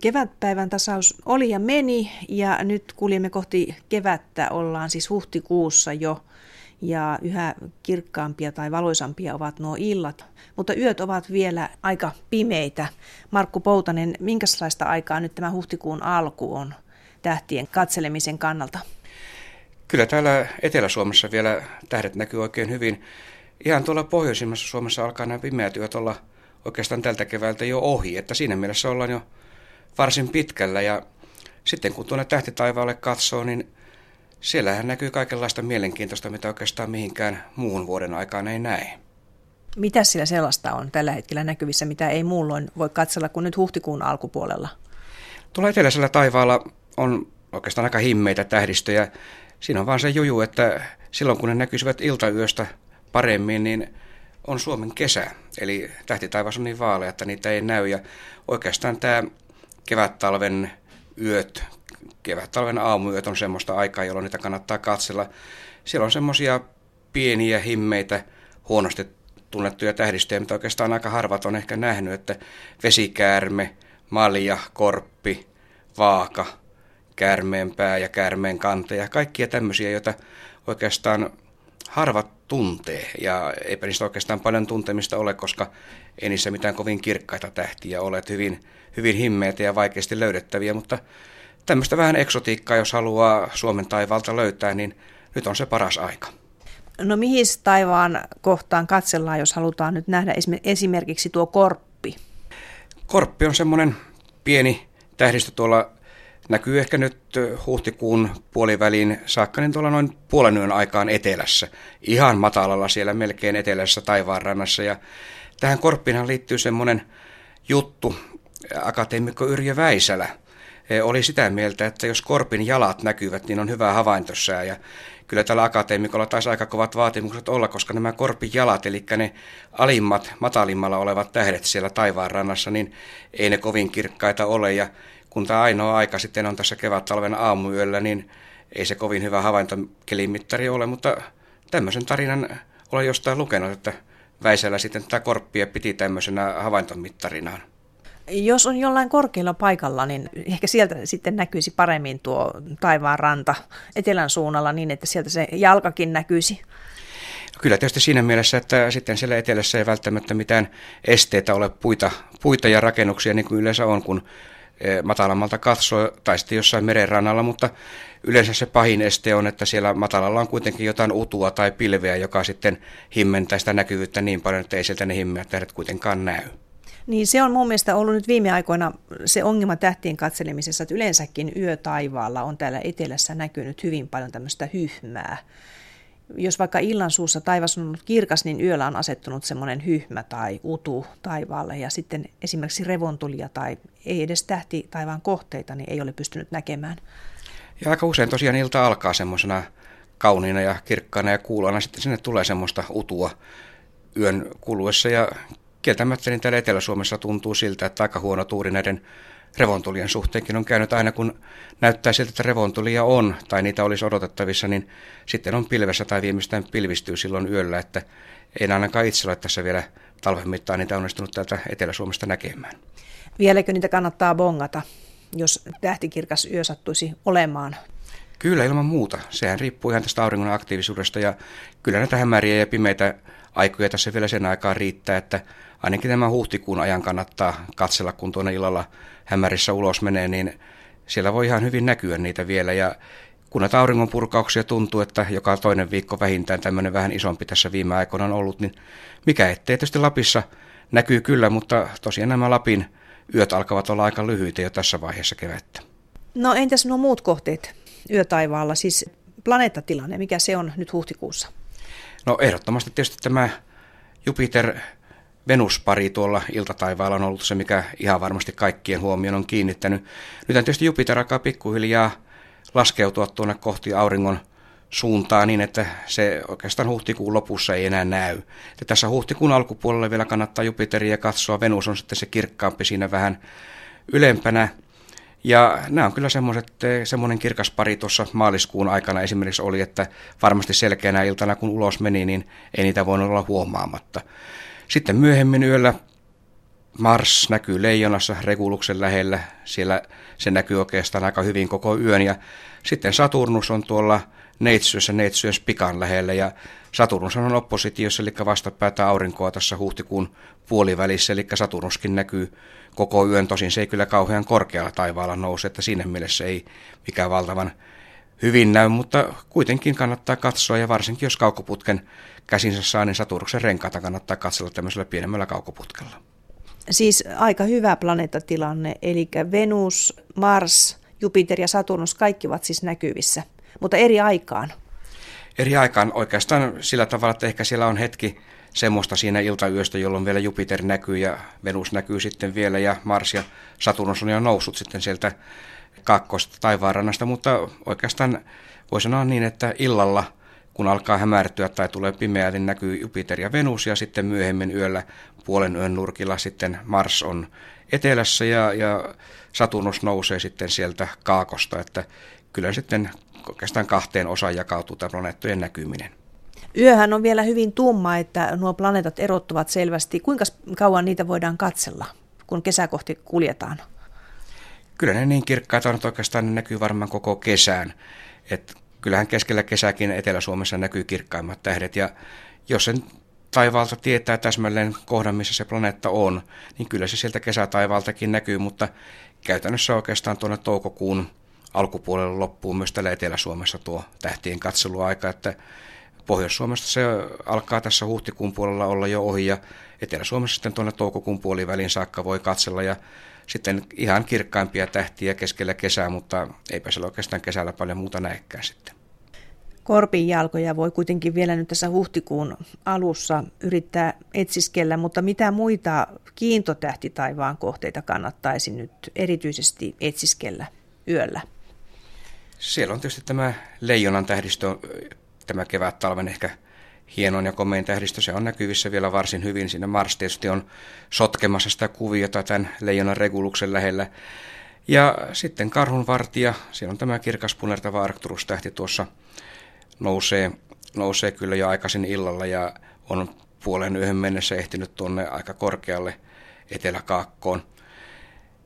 kevätpäivän tasaus oli ja meni ja nyt kuljemme kohti kevättä, ollaan siis huhtikuussa jo ja yhä kirkkaampia tai valoisampia ovat nuo illat, mutta yöt ovat vielä aika pimeitä. Markku Poutanen, minkälaista aikaa nyt tämä huhtikuun alku on tähtien katselemisen kannalta? Kyllä täällä Etelä-Suomessa vielä tähdet näkyy oikein hyvin. Ihan tuolla pohjoisimmassa Suomessa alkaa nämä pimeät yöt olla oikeastaan tältä keväältä jo ohi, että siinä mielessä ollaan jo varsin pitkällä ja sitten kun tuonne tähtitaivaalle katsoo, niin siellähän näkyy kaikenlaista mielenkiintoista, mitä oikeastaan mihinkään muun vuoden aikaan ei näe. Mitä sillä sellaista on tällä hetkellä näkyvissä, mitä ei muulloin voi katsella kuin nyt huhtikuun alkupuolella? Tuolla eteläisellä taivaalla on oikeastaan aika himmeitä tähdistöjä. Siinä on vaan se juju, että silloin kun ne näkyisivät iltayöstä paremmin, niin on Suomen kesä. Eli tähtitaivas on niin vaalea, että niitä ei näy. Ja oikeastaan tämä kevät-talven yöt, kevät-talven aamuyöt on semmoista aikaa, jolloin niitä kannattaa katsella. Siellä on semmoisia pieniä himmeitä, huonosti tunnettuja tähdistöjä, mitä oikeastaan aika harvat on ehkä nähnyt, että vesikäärme, malja, korppi, vaaka, käärmeenpää ja käärmeen kanteja, kaikkia tämmöisiä, joita oikeastaan harvat tuntee ja eipä niistä oikeastaan paljon tuntemista ole, koska ei niissä mitään kovin kirkkaita tähtiä ole, että hyvin, hyvin himmeitä ja vaikeasti löydettäviä, mutta tämmöistä vähän eksotiikkaa, jos haluaa Suomen taivaalta löytää, niin nyt on se paras aika. No mihin taivaan kohtaan katsellaan, jos halutaan nyt nähdä esimerkiksi tuo korppi? Korppi on semmoinen pieni tähdistö tuolla näkyy ehkä nyt huhtikuun puoliväliin saakka niin tuolla noin puolen yön aikaan etelässä. Ihan matalalla siellä melkein etelässä taivaanrannassa. Ja tähän korppinhan liittyy semmoinen juttu, akateemikko Yrjö Väisälä oli sitä mieltä, että jos korpin jalat näkyvät, niin on hyvä havaintosää. Ja kyllä tällä akateemikolla taisi aika kovat vaatimukset olla, koska nämä korpin jalat, eli ne alimmat, matalimmalla olevat tähdet siellä taivaanrannassa, niin ei ne kovin kirkkaita ole. Ja kun tämä ainoa aika sitten on tässä kevät-talven aamuyöllä, niin ei se kovin hyvä havaintokelimittari ole, mutta tämmöisen tarinan olen jostain lukenut, että Väisellä sitten tätä korppia piti tämmöisenä havaintomittarinaan. Jos on jollain korkealla paikalla, niin ehkä sieltä sitten näkyisi paremmin tuo taivaan ranta etelän suunnalla niin, että sieltä se jalkakin näkyisi. Kyllä tietysti siinä mielessä, että sitten siellä etelässä ei välttämättä mitään esteitä ole puita, puita ja rakennuksia niin kuin yleensä on, kun matalammalta katsoo, tai sitten jossain merenrannalla, mutta yleensä se pahin este on, että siellä matalalla on kuitenkin jotain utua tai pilveä, joka sitten himmentää sitä näkyvyyttä niin paljon, että ei sieltä ne himmeät tähdet kuitenkaan näy. Niin se on mun mielestä ollut nyt viime aikoina se ongelma tähtien katselemisessa, että yleensäkin yötaivaalla on täällä etelässä näkynyt hyvin paljon tämmöistä hyhmää jos vaikka illan suussa taivas on ollut kirkas, niin yöllä on asettunut semmoinen hyhmä tai utu taivaalle. Ja sitten esimerkiksi revontulia tai ei edes tähti taivaan kohteita, niin ei ole pystynyt näkemään. Ja aika usein tosiaan ilta alkaa semmoisena kauniina ja kirkkaana ja kuulana, sitten sinne tulee semmoista utua yön kuluessa. Ja kieltämättä niin täällä Etelä-Suomessa tuntuu siltä, että aika huono tuuri näiden revontulien suhteenkin on käynyt aina, kun näyttää siltä, että revontulia on tai niitä olisi odotettavissa, niin sitten on pilvessä tai viimeistään pilvistyy silloin yöllä, että ei ainakaan itse ole tässä vielä talven mittaan niitä onnistunut täältä Etelä-Suomesta näkemään. Vieläkö niitä kannattaa bongata, jos tähtikirkas yö sattuisi olemaan? Kyllä, ilman muuta. Sehän riippuu ihan tästä auringon aktiivisuudesta ja kyllä näitä hämäriä ja pimeitä aikoja tässä vielä sen aikaa riittää, että ainakin tämän huhtikuun ajan kannattaa katsella, kun tuonne illalla hämärissä ulos menee, niin siellä voi ihan hyvin näkyä niitä vielä. Ja kun näitä auringonpurkauksia tuntuu, että joka toinen viikko vähintään tämmöinen vähän isompi tässä viime aikoina on ollut, niin mikä ettei tietysti Lapissa näkyy kyllä, mutta tosiaan nämä Lapin yöt alkavat olla aika lyhyitä jo tässä vaiheessa kevättä. No entäs nuo muut kohteet yötaivaalla, siis planeettatilanne, mikä se on nyt huhtikuussa? No ehdottomasti tietysti tämä Jupiter Venuspari tuolla iltataivaalla on ollut se, mikä ihan varmasti kaikkien huomion on kiinnittänyt. Nyt tietysti Jupiter alkaa pikkuhiljaa laskeutua tuonne kohti auringon suuntaan niin, että se oikeastaan huhtikuun lopussa ei enää näy. Ja tässä huhtikuun alkupuolella vielä kannattaa Jupiteria katsoa. Venus on sitten se kirkkaampi siinä vähän ylempänä. Ja nämä on kyllä semmoiset, semmoinen kirkas pari tuossa maaliskuun aikana esimerkiksi oli, että varmasti selkeänä iltana kun ulos meni, niin ei niitä voinut olla huomaamatta. Sitten myöhemmin yöllä Mars näkyy leijonassa Reguluksen lähellä, siellä se näkyy oikeastaan aika hyvin koko yön. Ja sitten Saturnus on tuolla Neitsyössä Neitsyön Spikan lähellä. Ja Saturnus on oppositiossa, eli vastapäätä aurinkoa tässä huhtikuun puolivälissä, eli Saturnuskin näkyy koko yön, tosin se ei kyllä kauhean korkealla taivaalla nouse, että siinä mielessä ei mikään valtavan hyvin näy, mutta kuitenkin kannattaa katsoa ja varsinkin jos kaukoputken käsinsä saa, niin Saturnuksen renkaata kannattaa katsella tämmöisellä pienemmällä kaukoputkella. Siis aika hyvä planeettatilanne, eli Venus, Mars, Jupiter ja Saturnus, kaikki ovat siis näkyvissä, mutta eri aikaan. Eri aikaan oikeastaan sillä tavalla, että ehkä siellä on hetki semmoista siinä iltayöstä, jolloin vielä Jupiter näkyy ja Venus näkyy sitten vielä ja Mars ja Saturnus on jo noussut sitten sieltä kaakkoista taivaanrannasta, mutta oikeastaan voi sanoa niin, että illalla kun alkaa hämärtyä tai tulee pimeää, niin näkyy Jupiter ja Venus ja sitten myöhemmin yöllä puolen yön nurkilla sitten Mars on etelässä ja, ja Saturnus nousee sitten sieltä kaakosta, että kyllä sitten oikeastaan kahteen osaan jakautuu tämä planeettojen näkyminen. Yöhän on vielä hyvin tumma, että nuo planeetat erottuvat selvästi. Kuinka kauan niitä voidaan katsella, kun kesäkohti kuljetaan? Kyllä ne niin kirkkaita on, että oikeastaan ne näkyy varmaan koko kesään. Et kyllähän keskellä kesäkin Etelä-Suomessa näkyy kirkkaimmat tähdet ja jos sen taivaalta tietää täsmälleen kohdan, missä se planeetta on, niin kyllä se sieltä kesätaivaaltakin näkyy, mutta käytännössä oikeastaan tuonne toukokuun alkupuolelle loppuu myös täällä Etelä-Suomessa tuo tähtien katseluaika, että Pohjois-Suomesta se alkaa tässä huhtikuun puolella olla jo ohi ja Etelä-Suomessa sitten tuonne toukokuun puoliväliin saakka voi katsella ja sitten ihan kirkkaimpia tähtiä keskellä kesää, mutta eipä siellä oikeastaan kesällä paljon muuta näekään sitten. Korpin jalkoja voi kuitenkin vielä nyt tässä huhtikuun alussa yrittää etsiskellä, mutta mitä muita kiintotähtitaivaan kohteita kannattaisi nyt erityisesti etsiskellä yöllä? Siellä on tietysti tämä leijonan tähdistö, tämä kevät-talven ehkä hienoin ja komein tähdistö, se on näkyvissä vielä varsin hyvin. Siinä Mars tietysti on sotkemassa sitä kuviota tämän leijonan reguluksen lähellä. Ja sitten karhunvartija, siellä on tämä kirkas punertava Arcturus-tähti tuossa nousee, nousee kyllä jo aikaisin illalla ja on puolen yhden mennessä ehtinyt tuonne aika korkealle eteläkaakkoon.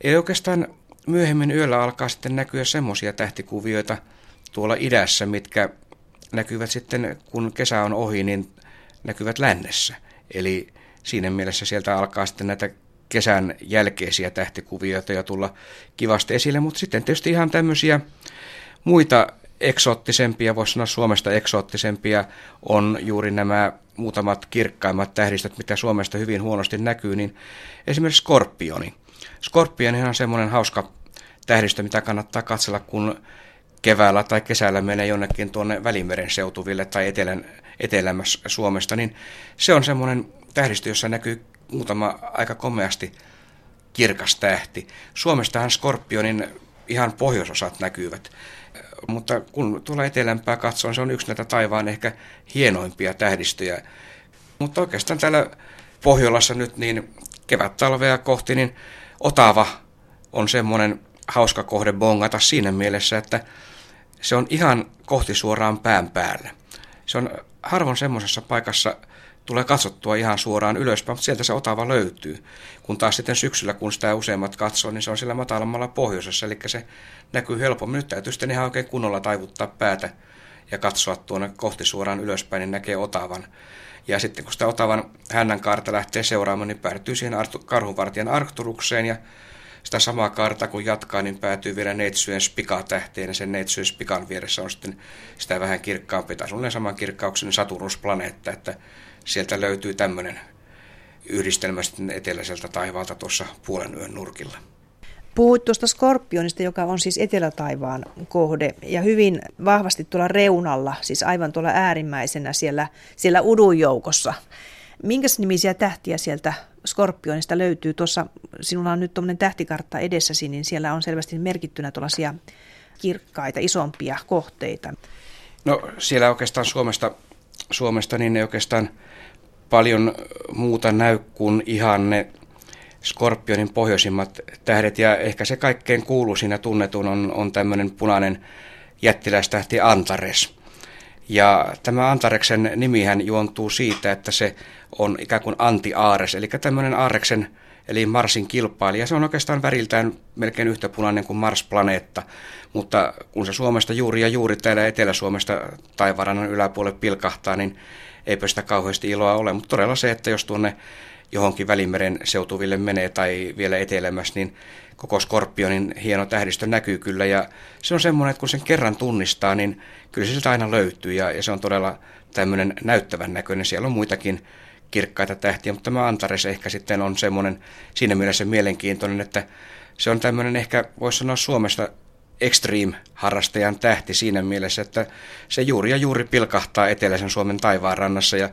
Ei oikeastaan myöhemmin yöllä alkaa sitten näkyä semmoisia tähtikuvioita tuolla idässä, mitkä näkyvät sitten, kun kesä on ohi, niin näkyvät lännessä. Eli siinä mielessä sieltä alkaa sitten näitä kesän jälkeisiä tähtikuvioita ja tulla kivasti esille, mutta sitten tietysti ihan tämmöisiä muita eksoottisempia, voisi sanoa Suomesta eksoottisempia, on juuri nämä muutamat kirkkaimmat tähdistöt, mitä Suomesta hyvin huonosti näkyy, niin esimerkiksi Skorpioni. Skorpioni on semmoinen hauska tähdistö, mitä kannattaa katsella, kun keväällä tai kesällä menee jonnekin tuonne Välimeren seutuville tai etelän, etelämässä Suomesta, niin se on semmoinen tähdistö, jossa näkyy muutama aika komeasti kirkas tähti. Suomestahan Skorpionin ihan pohjoisosat näkyvät, mutta kun tulee etelämpää katsoa, se on yksi näitä taivaan ehkä hienoimpia tähdistöjä. Mutta oikeastaan täällä Pohjolassa nyt niin kevät-talvea kohti, niin Otava on semmoinen hauska kohde bongata siinä mielessä, että se on ihan kohti suoraan pään päälle. Se on harvoin semmoisessa paikassa tulee katsottua ihan suoraan ylöspäin, mutta sieltä se otava löytyy. Kun taas sitten syksyllä, kun sitä useimmat katsoo, niin se on sillä matalammalla pohjoisessa, eli se näkyy helpommin. Nyt täytyy sitten ihan oikein kunnolla taivuttaa päätä ja katsoa tuonne kohti suoraan ylöspäin, niin näkee otavan. Ja sitten kun sitä otavan hännän kaarta lähtee seuraamaan, niin päätyy siihen karhunvartijan Arcturukseen ja sitä samaa kaarta kun jatkaa, niin päätyy vielä Neitsyön Spika-tähteen ja sen Neitsyön Spikan vieressä on sitten sitä vähän kirkkaampi tai suunnilleen saman kirkkauksen Saturnus-planeetta, että sieltä löytyy tämmöinen yhdistelmä sitten eteläiseltä taivaalta tuossa puolen yön nurkilla. Puhuit tuosta Skorpionista, joka on siis etelätaivaan kohde ja hyvin vahvasti tuolla reunalla, siis aivan tuolla äärimmäisenä siellä, siellä udun joukossa. Minkäs nimisiä tähtiä sieltä Skorpionista löytyy? Tuossa sinulla on nyt tuommoinen tähtikartta edessäsi, niin siellä on selvästi merkittynä tuollaisia kirkkaita, isompia kohteita. No siellä oikeastaan Suomesta, Suomesta niin ei oikeastaan paljon muuta näy kuin ihan ne Skorpionin pohjoisimmat tähdet ja ehkä se kaikkein kuuluisin ja tunnetun on, on tämmöinen punainen jättiläistähti Antares. Ja tämä Antareksen nimihän juontuu siitä, että se on ikään kuin anti-aares, eli tämmöinen aareksen eli Marsin kilpailija. Se on oikeastaan väriltään melkein yhtä punainen kuin Mars-planeetta, mutta kun se Suomesta juuri ja juuri täällä Etelä-Suomesta taivarannan yläpuolelle pilkahtaa, niin eipä sitä kauheasti iloa ole. Mutta todella se, että jos tuonne johonkin Välimeren seutuville menee tai vielä etelämässä, niin koko Skorpionin hieno tähdistö näkyy kyllä. Ja se on semmoinen, että kun sen kerran tunnistaa, niin kyllä se sieltä aina löytyy ja, ja se on todella tämmöinen näyttävän näköinen. Siellä on muitakin kirkkaita tähtiä, mutta tämä Antares ehkä sitten on semmoinen siinä mielessä mielenkiintoinen, että se on tämmöinen ehkä, voisi sanoa Suomesta extreme-harrastajan tähti siinä mielessä, että se juuri ja juuri pilkahtaa eteläisen Suomen taivaanrannassa ja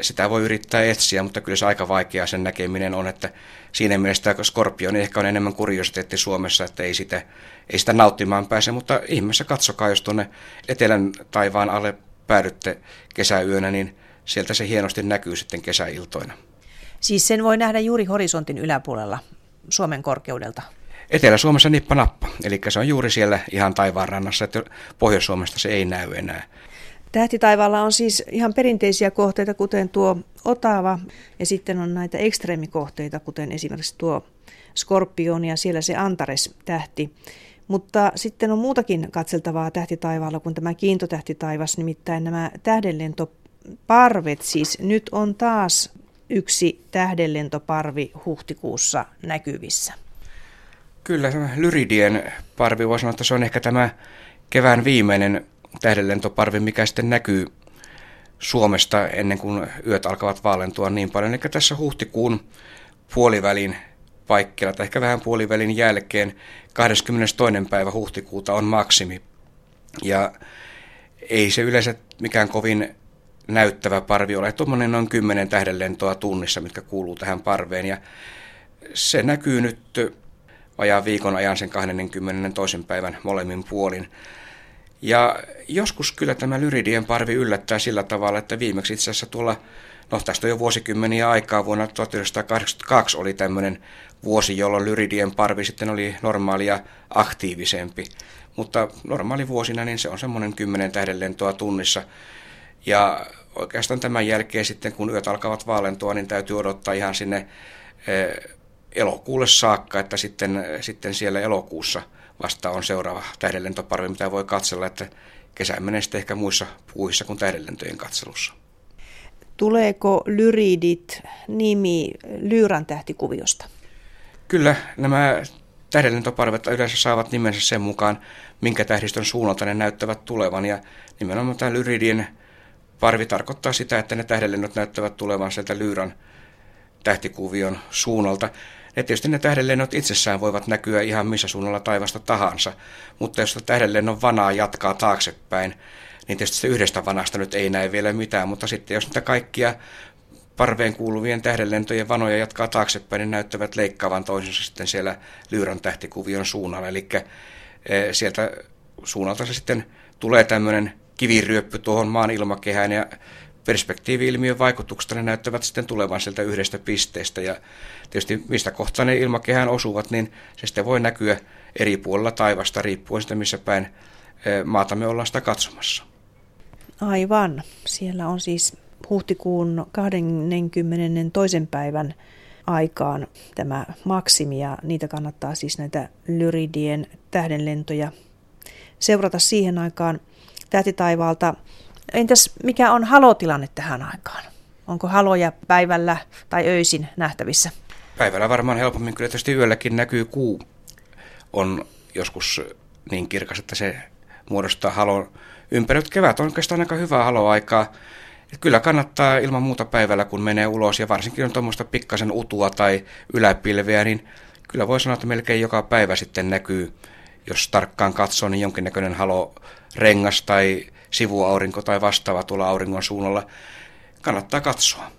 sitä voi yrittää etsiä, mutta kyllä se aika vaikeaa sen näkeminen on, että siinä mielessä Skorpioni ehkä on enemmän kuriositeetti Suomessa, että ei sitä, ei sitä nauttimaan pääse, mutta ihmeessä katsokaa, jos tuonne etelän taivaan alle päädytte kesäyönä, niin sieltä se hienosti näkyy sitten kesäiltoina. Siis sen voi nähdä juuri horisontin yläpuolella Suomen korkeudelta? Etelä-Suomessa nippa nappa, eli se on juuri siellä ihan taivaan rannassa, että Pohjois-Suomesta se ei näy enää. Tähtitaivaalla on siis ihan perinteisiä kohteita, kuten tuo Otava, ja sitten on näitä ekstreemikohteita, kuten esimerkiksi tuo Skorpion ja siellä se Antares-tähti. Mutta sitten on muutakin katseltavaa tähtitaivaalla kuin tämä kiintotähtitaivas, nimittäin nämä tähdenlentoparvet. Siis nyt on taas yksi tähdenlentoparvi huhtikuussa näkyvissä. Kyllä, tämä Lyridien parvi voi sanoa, että se on ehkä tämä kevään viimeinen tähdenlentoparvi, mikä sitten näkyy Suomesta ennen kuin yöt alkavat vaalentua niin paljon. Eli tässä huhtikuun puolivälin paikkeilla, tai ehkä vähän puolivälin jälkeen, 22. päivä huhtikuuta on maksimi. Ja ei se yleensä mikään kovin näyttävä parvi ole. Tuommoinen noin 10 tähdenlentoa tunnissa, mitkä kuuluu tähän parveen. Ja se näkyy nyt vajaan viikon ajan sen 22. päivän molemmin puolin. Ja joskus kyllä tämä Lyridien parvi yllättää sillä tavalla, että viimeksi itse asiassa tuolla, no tästä on jo vuosikymmeniä aikaa, vuonna 1982 oli tämmöinen vuosi, jolloin Lyridien parvi sitten oli normaalia aktiivisempi. Mutta normaali vuosina niin se on semmoinen 10 tähdenlentoa tunnissa. Ja oikeastaan tämän jälkeen sitten, kun yöt alkavat vaalentua, niin täytyy odottaa ihan sinne eh, elokuulle saakka, että sitten, sitten siellä elokuussa vasta on seuraava tähdenlentoparvi, mitä voi katsella, että kesä menee sitten ehkä muissa puuhissa kuin tähdenlentojen katselussa. Tuleeko lyridit nimi Lyyrän tähtikuviosta? Kyllä, nämä tähdenlentoparvet yleensä saavat nimensä sen mukaan, minkä tähdistön suunnalta ne näyttävät tulevan. Ja nimenomaan tämä lyridien parvi tarkoittaa sitä, että ne tähdenlennot näyttävät tulevan sieltä Lyyrän tähtikuvion suunnalta. Ja tietysti ne tähdenlennot itsessään voivat näkyä ihan missä suunnalla taivasta tahansa, mutta jos tähdenlennon vanaa jatkaa taaksepäin, niin tietysti yhdestä vanasta nyt ei näe vielä mitään, mutta sitten jos niitä kaikkia parveen kuuluvien tähdenlentojen vanoja jatkaa taaksepäin, niin näyttävät leikkaavan toisensa sitten siellä Lyyrän tähtikuvion suunnalla. Eli eh, sieltä suunnalta se sitten tulee tämmöinen kiviryöppy tuohon maan ilmakehään ja perspektiivi-ilmiön vaikutuksesta ne näyttävät sitten tulevan sieltä yhdestä pisteestä. Ja tietysti mistä kohtaa ne ilmakehään osuvat, niin se sitten voi näkyä eri puolilla taivasta riippuen siitä, missä päin maata me ollaan sitä katsomassa. Aivan. Siellä on siis huhtikuun 22. päivän aikaan tämä maksimi ja niitä kannattaa siis näitä lyridien tähdenlentoja seurata siihen aikaan tähtitaivaalta. Entäs mikä on halotilanne tähän aikaan? Onko haloja päivällä tai öisin nähtävissä? Päivällä varmaan helpommin, kyllä tietysti yölläkin näkyy kuu. On joskus niin kirkas, että se muodostaa halon ympäröt. Kevät on oikeastaan aika hyvää haloaikaa. Et kyllä kannattaa ilman muuta päivällä, kun menee ulos, ja varsinkin on tuommoista pikkasen utua tai yläpilveä, niin kyllä voi sanoa, että melkein joka päivä sitten näkyy, jos tarkkaan katsoo, niin jonkinnäköinen halo rengas tai sivuaurinko tai vastaava tuolla auringon suunnalla. Kannattaa katsoa.